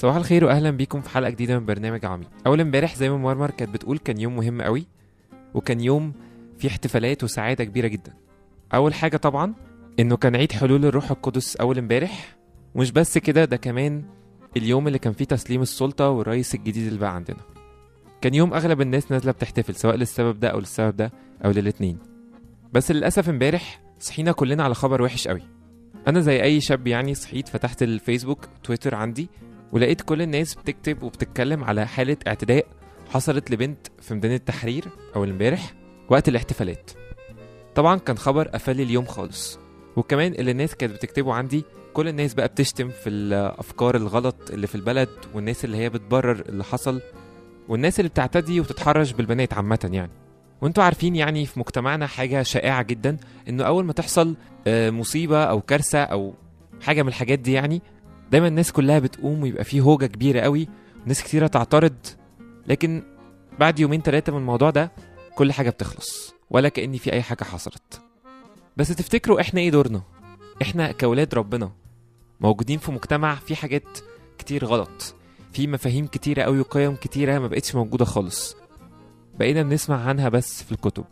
صباح الخير واهلا بيكم في حلقة جديدة من برنامج عميق أول امبارح زي ما مرمر كانت بتقول كان يوم مهم قوي وكان يوم فيه احتفالات وسعادة كبيرة جدا. أول حاجة طبعا إنه كان عيد حلول الروح القدس أول امبارح. ومش بس كده ده كمان اليوم اللي كان فيه تسليم السلطة والرئيس الجديد اللي بقى عندنا. كان يوم أغلب الناس نازلة بتحتفل سواء للسبب ده أو للسبب ده أو للاتنين. بس للأسف امبارح صحينا كلنا على خبر وحش قوي. أنا زي أي شاب يعني صحيت فتحت الفيسبوك تويتر عندي ولقيت كل الناس بتكتب وبتتكلم على حالة اعتداء حصلت لبنت في ميدان التحرير أول امبارح وقت الاحتفالات. طبعا كان خبر قفل لي اليوم خالص. وكمان اللي الناس كانت بتكتبه عندي كل الناس بقى بتشتم في الأفكار الغلط اللي في البلد والناس اللي هي بتبرر اللي حصل والناس اللي بتعتدي وتتحرش بالبنات عامة يعني. وانتوا عارفين يعني في مجتمعنا حاجة شائعة جدا إنه أول ما تحصل آه، مصيبة أو كارثة أو حاجة من الحاجات دي يعني دايما الناس كلها بتقوم ويبقى فيه هوجة كبيرة قوي وناس كتيرة تعترض لكن بعد يومين ثلاثة من الموضوع ده كل حاجة بتخلص ولا كأن في أي حاجة حصلت. بس تفتكروا إحنا إيه دورنا؟ إحنا كأولاد ربنا موجودين في مجتمع فيه حاجات كتير غلط في مفاهيم كتيرة قوي وقيم كتيرة ما بقتش موجودة خالص. بقينا بنسمع عنها بس في الكتب.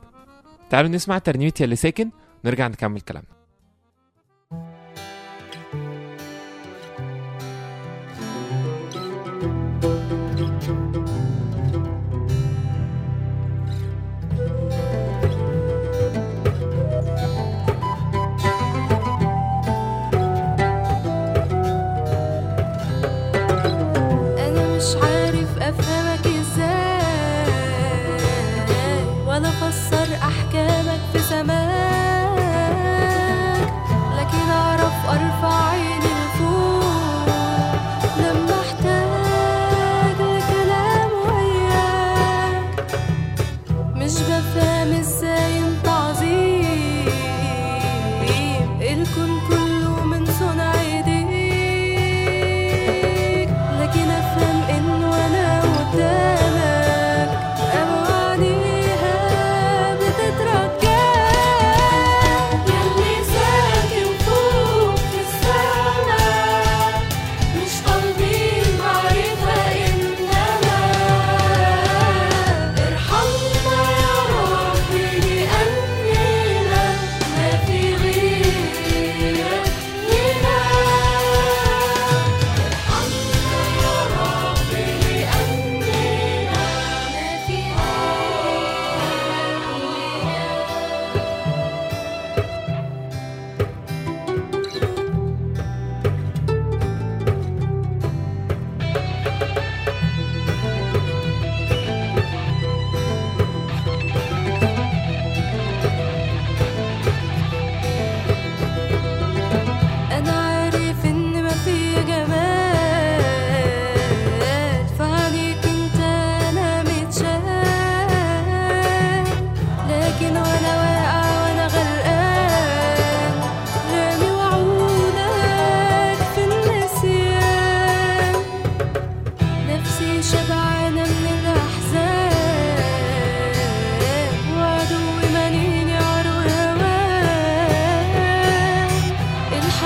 تعالوا نسمع ترنيمة يلي ساكن ونرجع نكمل كلامنا.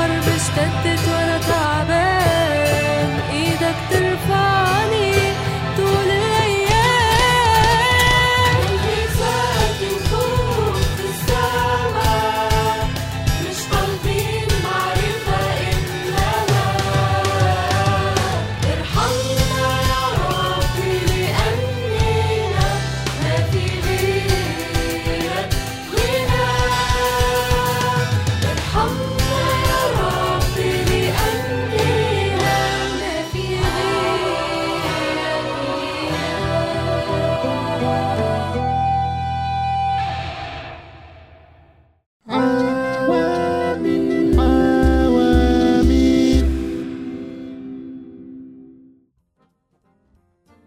har bestämt dig för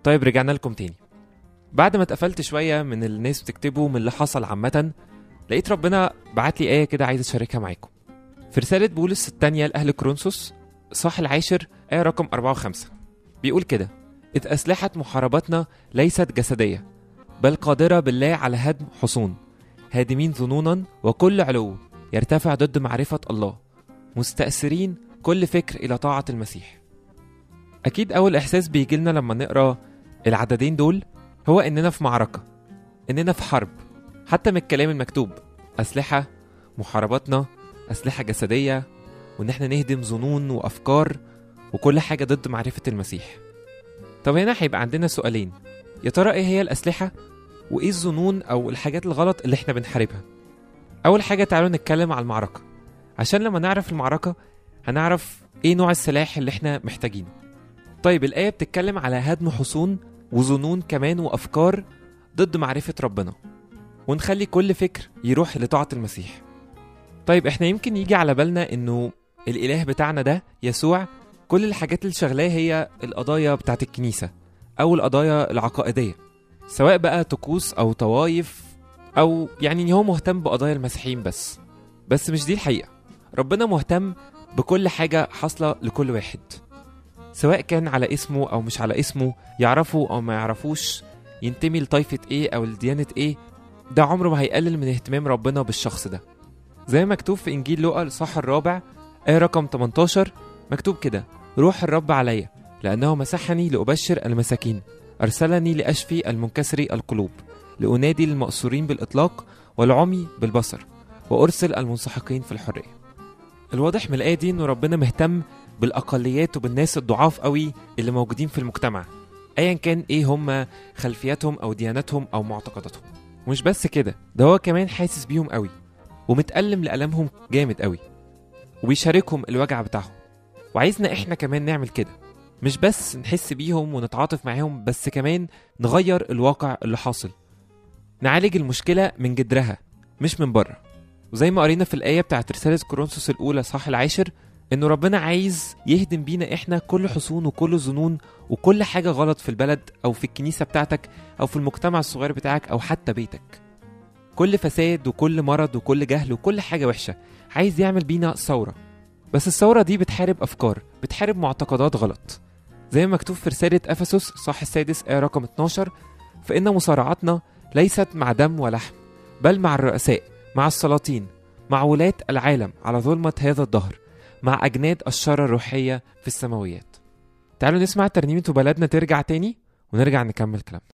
طيب رجعنا لكم تاني. بعد ما اتقفلت شوية من الناس بتكتبه من اللي حصل عامة لقيت ربنا بعت لي آية كده عايز أشاركها معاكم. في رسالة بولس التانية لأهل كرونسوس صح العاشر آية رقم أربعة وخمسة. بيقول كده إذ أسلحة محاربتنا ليست جسدية بل قادرة بالله على هدم حصون هادمين ظنونا وكل علو يرتفع ضد معرفة الله مستأثرين كل فكر إلى طاعة المسيح. أكيد أول إحساس بيجيلنا لما نقرأ العددين دول هو إننا في معركة إننا في حرب حتى من الكلام المكتوب أسلحة محارباتنا أسلحة جسدية وإن إحنا نهدم ظنون وأفكار وكل حاجة ضد معرفة المسيح. طب هنا هيبقى عندنا سؤالين يا ترى إيه هي الأسلحة؟ وإيه الظنون أو الحاجات الغلط اللي إحنا بنحاربها؟ أول حاجة تعالوا نتكلم على المعركة. عشان لما نعرف المعركة هنعرف إيه نوع السلاح اللي إحنا محتاجينه. طيب الآية بتتكلم على هدم حصون وظنون كمان وأفكار ضد معرفة ربنا ونخلي كل فكر يروح لطاعة المسيح. طيب إحنا يمكن يجي على بالنا إنه الإله بتاعنا ده يسوع كل الحاجات اللي شغلاه هي القضايا بتاعت الكنيسة أو القضايا العقائدية سواء بقى طقوس أو طوايف أو يعني إن هو مهتم بقضايا المسيحيين بس. بس مش دي الحقيقة. ربنا مهتم بكل حاجة حاصلة لكل واحد. سواء كان على اسمه أو مش على اسمه يعرفه أو ما يعرفوش ينتمي لطائفة إيه أو لديانة إيه ده عمره ما هيقلل من اهتمام ربنا بالشخص ده. زي ما مكتوب في إنجيل لوقا الاصحاح الرابع آية رقم 18 مكتوب كده روح الرب عليا لأنه مسحني لأبشر المساكين أرسلني لأشفي المنكسري القلوب لأنادي للمأسورين بالإطلاق والعمي بالبصر وأرسل المنسحقين في الحرية. الواضح من الآية دي انه ربنا مهتم بالأقليات وبالناس الضعاف قوي اللي موجودين في المجتمع. ايا كان إيه هم خلفياتهم أو دياناتهم أو معتقداتهم. ومش بس كده ده هو كمان حاسس بيهم قوي ومتألم لألمهم جامد قوي وبيشاركهم الوجع بتاعهم. وعايزنا إحنا كمان نعمل كده مش بس نحس بيهم ونتعاطف معاهم بس كمان نغير الواقع اللي حاصل. نعالج المشكلة من جدرها مش من بره. وزي ما قرينا في الآية بتاعت رسالة كورنثوس الأولى صح العاشر إنه ربنا عايز يهدم بينا إحنا كل حصون وكل ظنون وكل حاجة غلط في البلد أو في الكنيسة بتاعتك أو في المجتمع الصغير بتاعك أو حتى بيتك. كل فساد وكل مرض وكل جهل وكل حاجة وحشة عايز يعمل بينا ثورة. بس الثورة دي بتحارب أفكار بتحارب معتقدات غلط. زي ما مكتوب في رسالة أفسس صح السادس آية رقم 12 فإن مصارعتنا ليست مع دم ولحم بل مع الرؤساء مع السلاطين مع ولاة العالم على ظلمة هذا الدهر. مع أجناد الشر الروحية في السماويات. تعالوا نسمع ترنيمة وبلدنا ترجع تاني ونرجع نكمل كلامنا.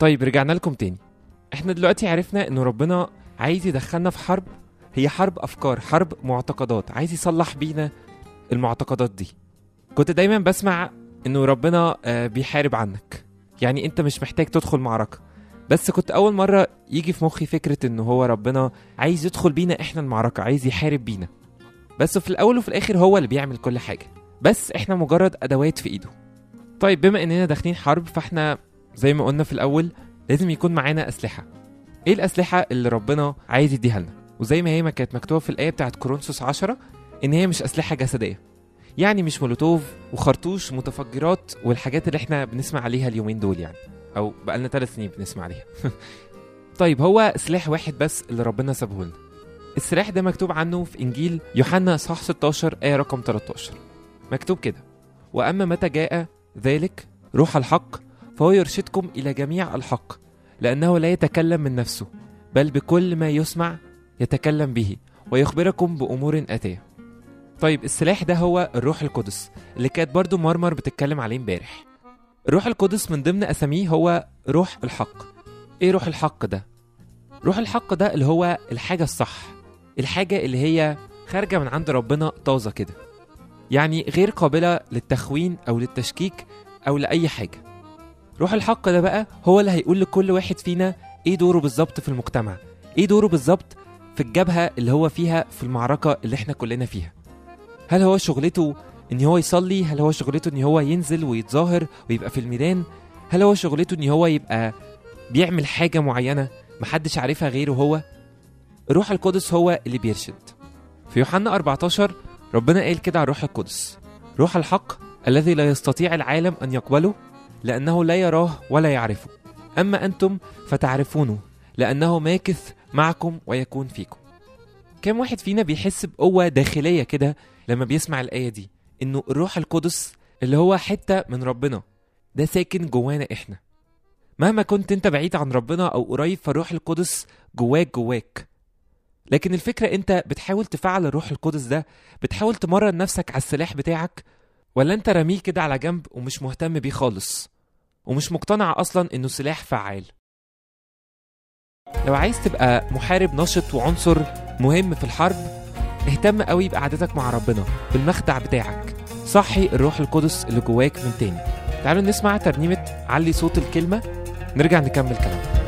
طيب رجعنا لكم تاني. إحنا دلوقتي عرفنا انه ربنا عايز يدخلنا في حرب. هي حرب أفكار حرب معتقدات. عايز يصلح بينا المعتقدات دي. كنت دايما بسمع انه ربنا آه، بيحارب عنك. يعني أنت مش محتاج تدخل معركة. بس كنت أول مرة يجي في مخي فكرة انه هو ربنا عايز يدخل بينا إحنا المعركة عايز يحارب بينا. بس في الأول وفي الآخر هو اللي بيعمل كل حاجة. بس إحنا مجرد أدوات في إيده. طيب بما إننا داخلين حرب فإحنا زي ما قلنا في الأول لازم يكون معانا أسلحة. إيه الأسلحة اللي ربنا عايز يديها لنا؟ وزي ما هي ما كانت مكتوبة في الآية بتاعت كورنثوس 10 إن هي مش أسلحة جسدية. يعني مش مولوتوف وخرطوش ومتفجرات والحاجات اللي إحنا بنسمع عليها اليومين دول يعني. أو بقالنا ثلاث سنين بنسمع عليها. طيب هو سلاح واحد بس اللي ربنا سابه لنا السلاح ده مكتوب عنه في إنجيل يوحنا اصحاح 16 آية رقم 13 مكتوب كده. وأما متى جاء ذلك؟ روح الحق فهو يرشدكم إلى جميع الحق لأنه لا يتكلم من نفسه بل بكل ما يسمع يتكلم به ويخبركم بأمور آتية. طيب السلاح ده هو الروح القدس اللي كانت برضو مرمر بتتكلم عليه امبارح. الروح القدس من ضمن أساميه هو روح الحق. إيه روح الحق ده؟ روح الحق ده اللي هو الحاجة الصح الحاجة اللي هي خارجة من عند ربنا طازة كده يعني غير قابلة للتخوين أو للتشكيك أو لأي حاجة. روح الحق ده بقى هو اللي هيقول لكل واحد فينا إيه دوره بالظبط في المجتمع. إيه دوره بالظبط في الجبهة اللي هو فيها في المعركة اللي إحنا كلنا فيها. هل هو شغلته إن هو يصلي؟ هل هو شغلته إن هو ينزل ويتظاهر ويبقى في الميدان؟ هل هو شغلته إن هو يبقى بيعمل حاجة معينة محدش عارفها غيره هو؟ الروح القدس هو اللي بيرشد. في يوحنا 14 ربنا قال كده على الروح القدس. روح الحق الذي لا يستطيع العالم أن يقبله لأنه لا يراه ولا يعرفه. أما أنتم فتعرفونه لأنه ماكث معكم ويكون فيكم. كم واحد فينا بيحس بقوة داخلية كده لما بيسمع الآية دي؟ إنه الروح القدس اللي هو حتة من ربنا ده ساكن جوانا إحنا. مهما كنت أنت بعيد عن ربنا أو قريب فالروح القدس جواك جواك. لكن الفكرة أنت بتحاول تفعل الروح القدس ده بتحاول تمرن نفسك على السلاح بتاعك ولا انت رميه كده على جنب ومش مهتم بيه خالص ومش مقتنع أصلا إنه سلاح فعال؟ لو عايز تبقى محارب نشط وعنصر مهم في الحرب اهتم قوي بقعدتك مع ربنا بالمخدع بتاعك. صحي الروح القدس اللي جواك من تاني. تعالوا نسمع ترنيمة علي صوت الكلمة. نرجع نكمل كلامنا.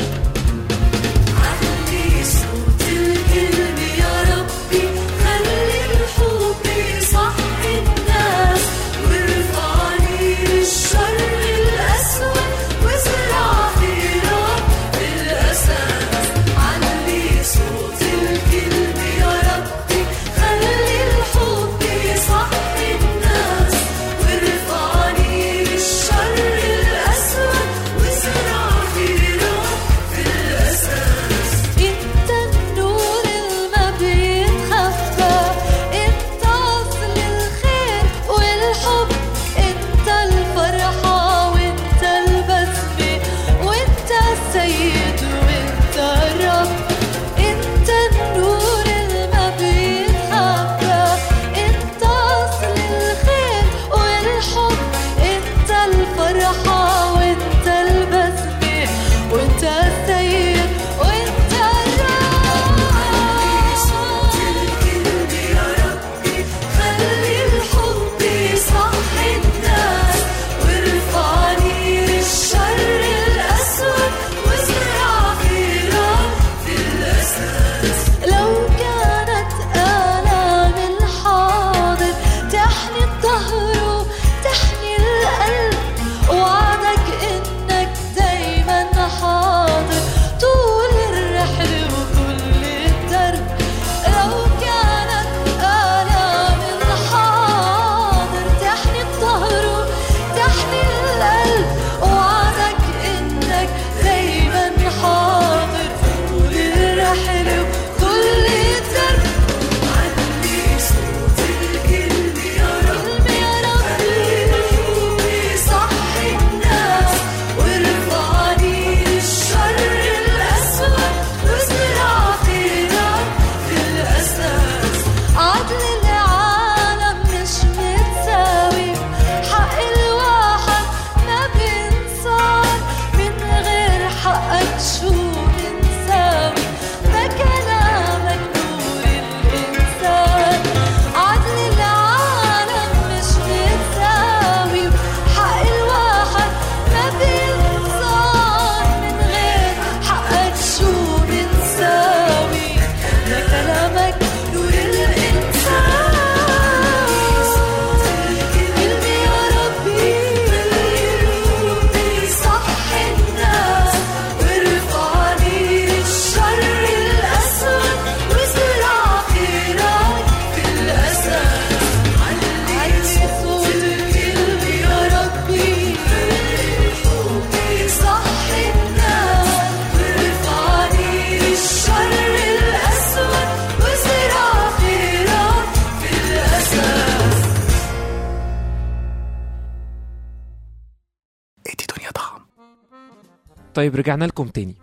طيب رجعنا لكم تاني.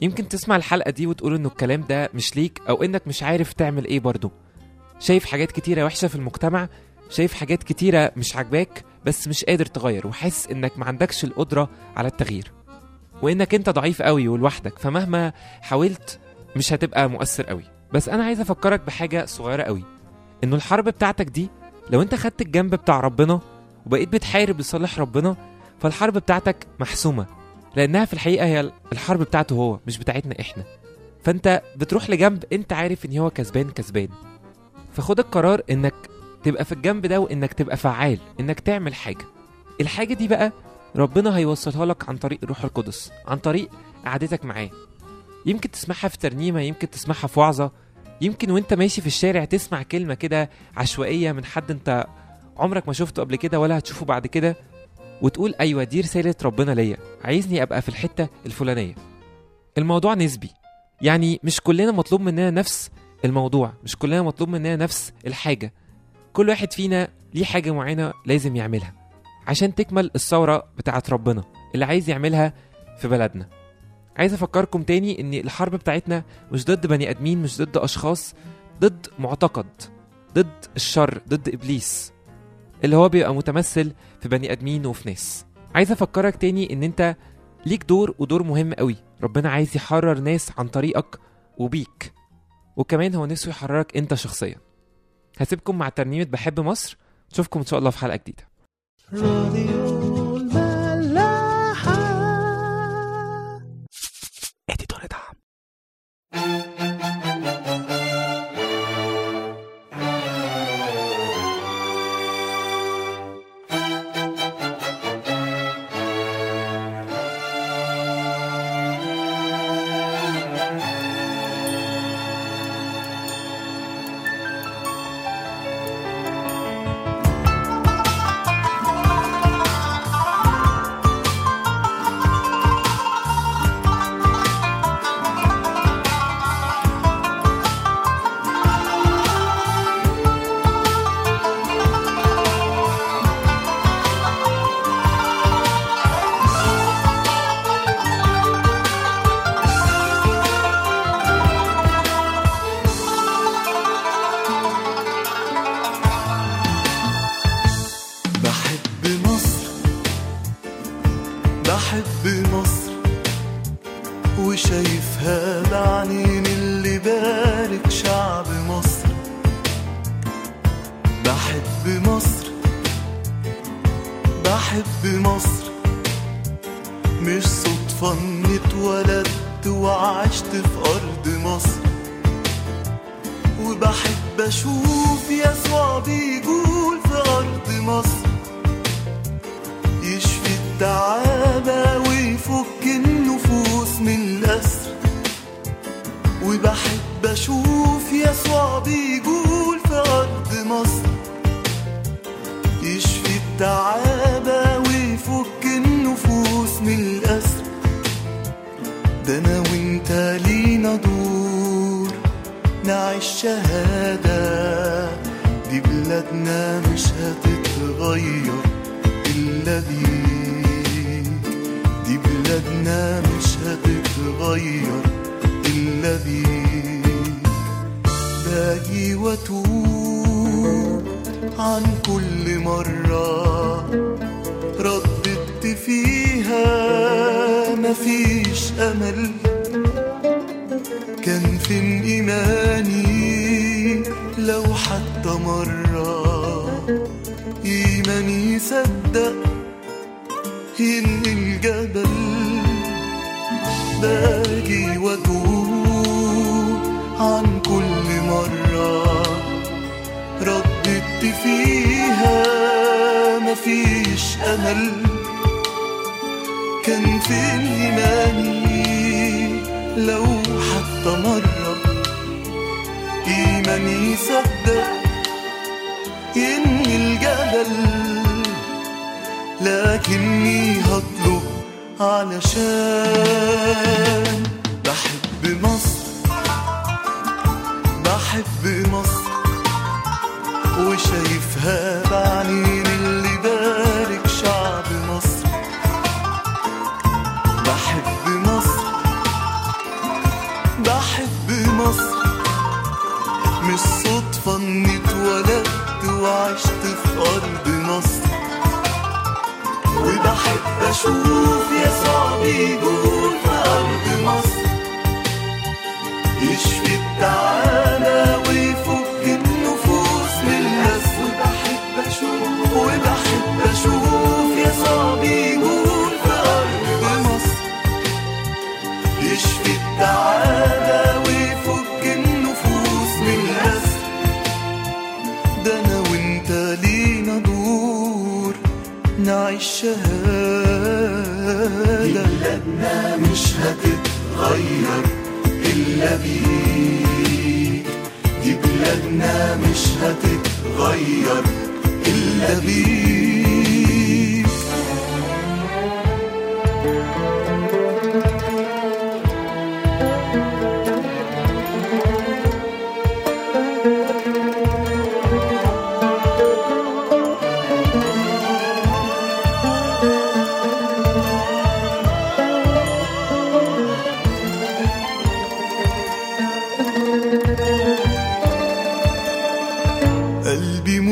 يمكن تسمع الحلقة دي وتقول إنه الكلام ده مش ليك أو إنك مش عارف تعمل إيه برضه. شايف حاجات كتيرة وحشة في المجتمع شايف حاجات كتيرة مش عاجباك بس مش قادر تغير وحاسس إنك ما عندكش القدرة على التغيير. وإنك أنت ضعيف قوي ولوحدك فمهما حاولت مش هتبقى مؤثر قوي. بس أنا عايز أفكرك بحاجة صغيرة قوي. إنه الحرب بتاعتك دي لو أنت خدت الجنب بتاع ربنا وبقيت بتحارب لصالح ربنا فالحرب بتاعتك محسومة. لأنها في الحقيقة هي الحرب بتاعته هو مش بتاعتنا إحنا. فأنت بتروح لجنب أنت عارف إن هو كسبان كسبان. فخد القرار إنك تبقى في الجنب ده وإنك تبقى فعال إنك تعمل حاجة. الحاجة دي بقى ربنا هيوصلها لك عن طريق الروح القدس عن طريق قعدتك معاه. يمكن تسمعها في ترنيمة يمكن تسمعها في وعظة. يمكن وأنت ماشي في الشارع تسمع كلمة كده عشوائية من حد أنت عمرك ما شفته قبل كده ولا هتشوفه بعد كده. وتقول أيوه دي رسالة ربنا ليا عايزني أبقى في الحتة الفلانية. الموضوع نسبي. يعني مش كلنا مطلوب مننا نفس الموضوع مش كلنا مطلوب مننا نفس الحاجة. كل واحد فينا ليه حاجة معينة لازم يعملها عشان تكمل الثورة بتاعت ربنا اللي عايز يعملها في بلدنا. عايز أفكركم تاني إن الحرب بتاعتنا مش ضد بني آدمين مش ضد أشخاص ضد معتقد ضد الشر ضد إبليس. اللي هو بيبقى متمثل في بني آدمين وفي ناس. عايز أفكرك تاني إن أنت ليك دور ودور مهم قوي. ربنا عايز يحرر ناس عن طريقك وبيك. وكمان هو نفسه يحررك أنت شخصيا. هسيبكم مع ترنيمة بحب مصر. نشوفكم إن شاء الله في حلقة جديدة. وعشت في أرض مصر. وبحب أشوف يسوع بيقول في أرض مصر. يشفي التعابة ويفك النفوس من الأسر. وبحب أشوف يسوع بيقول في أرض مصر. يشفي التعابة نعيش شهادة دي بلادنا مش هتتغير إلا بيك دي بلادنا مش هتتغير إلا بيك باجي وأتوب عن كل مرة رددت فيها مفيش أمل. كان فين إيماني لو حتى مرة إيماني يصدق ينقل جبل باجي وأتوب عن كل مرة رددت فيها مفيش أمل. كان فين إيماني لو حتى مرة إيماني يصدق ينهي الجبل لكني هطلب علشان يتغير إلا بيه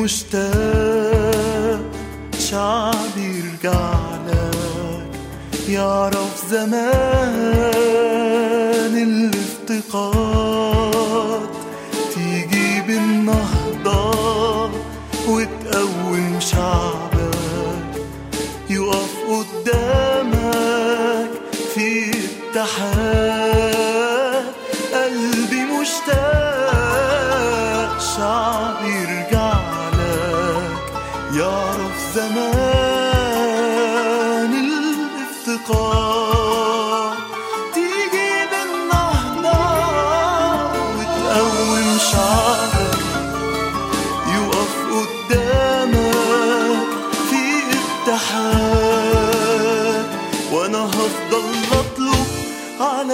مشتاق شعبي يرجع لك يعرف زمان الافتقاد تيجي بالنهضة وتقوم شعبك. يقف قدامك في اتحاد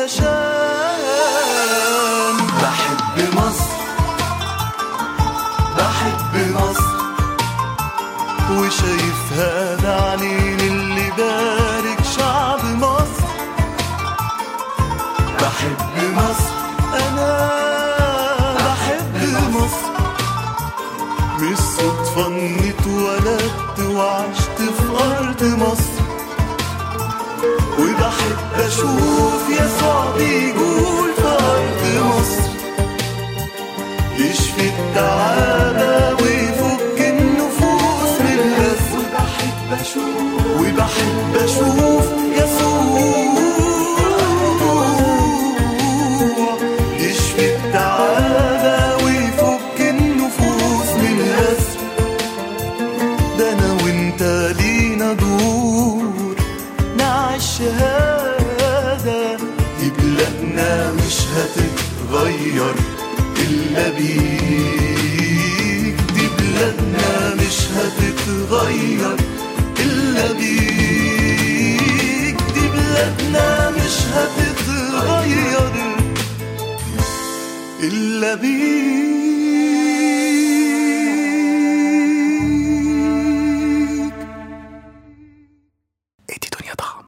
pressure بحب أشوف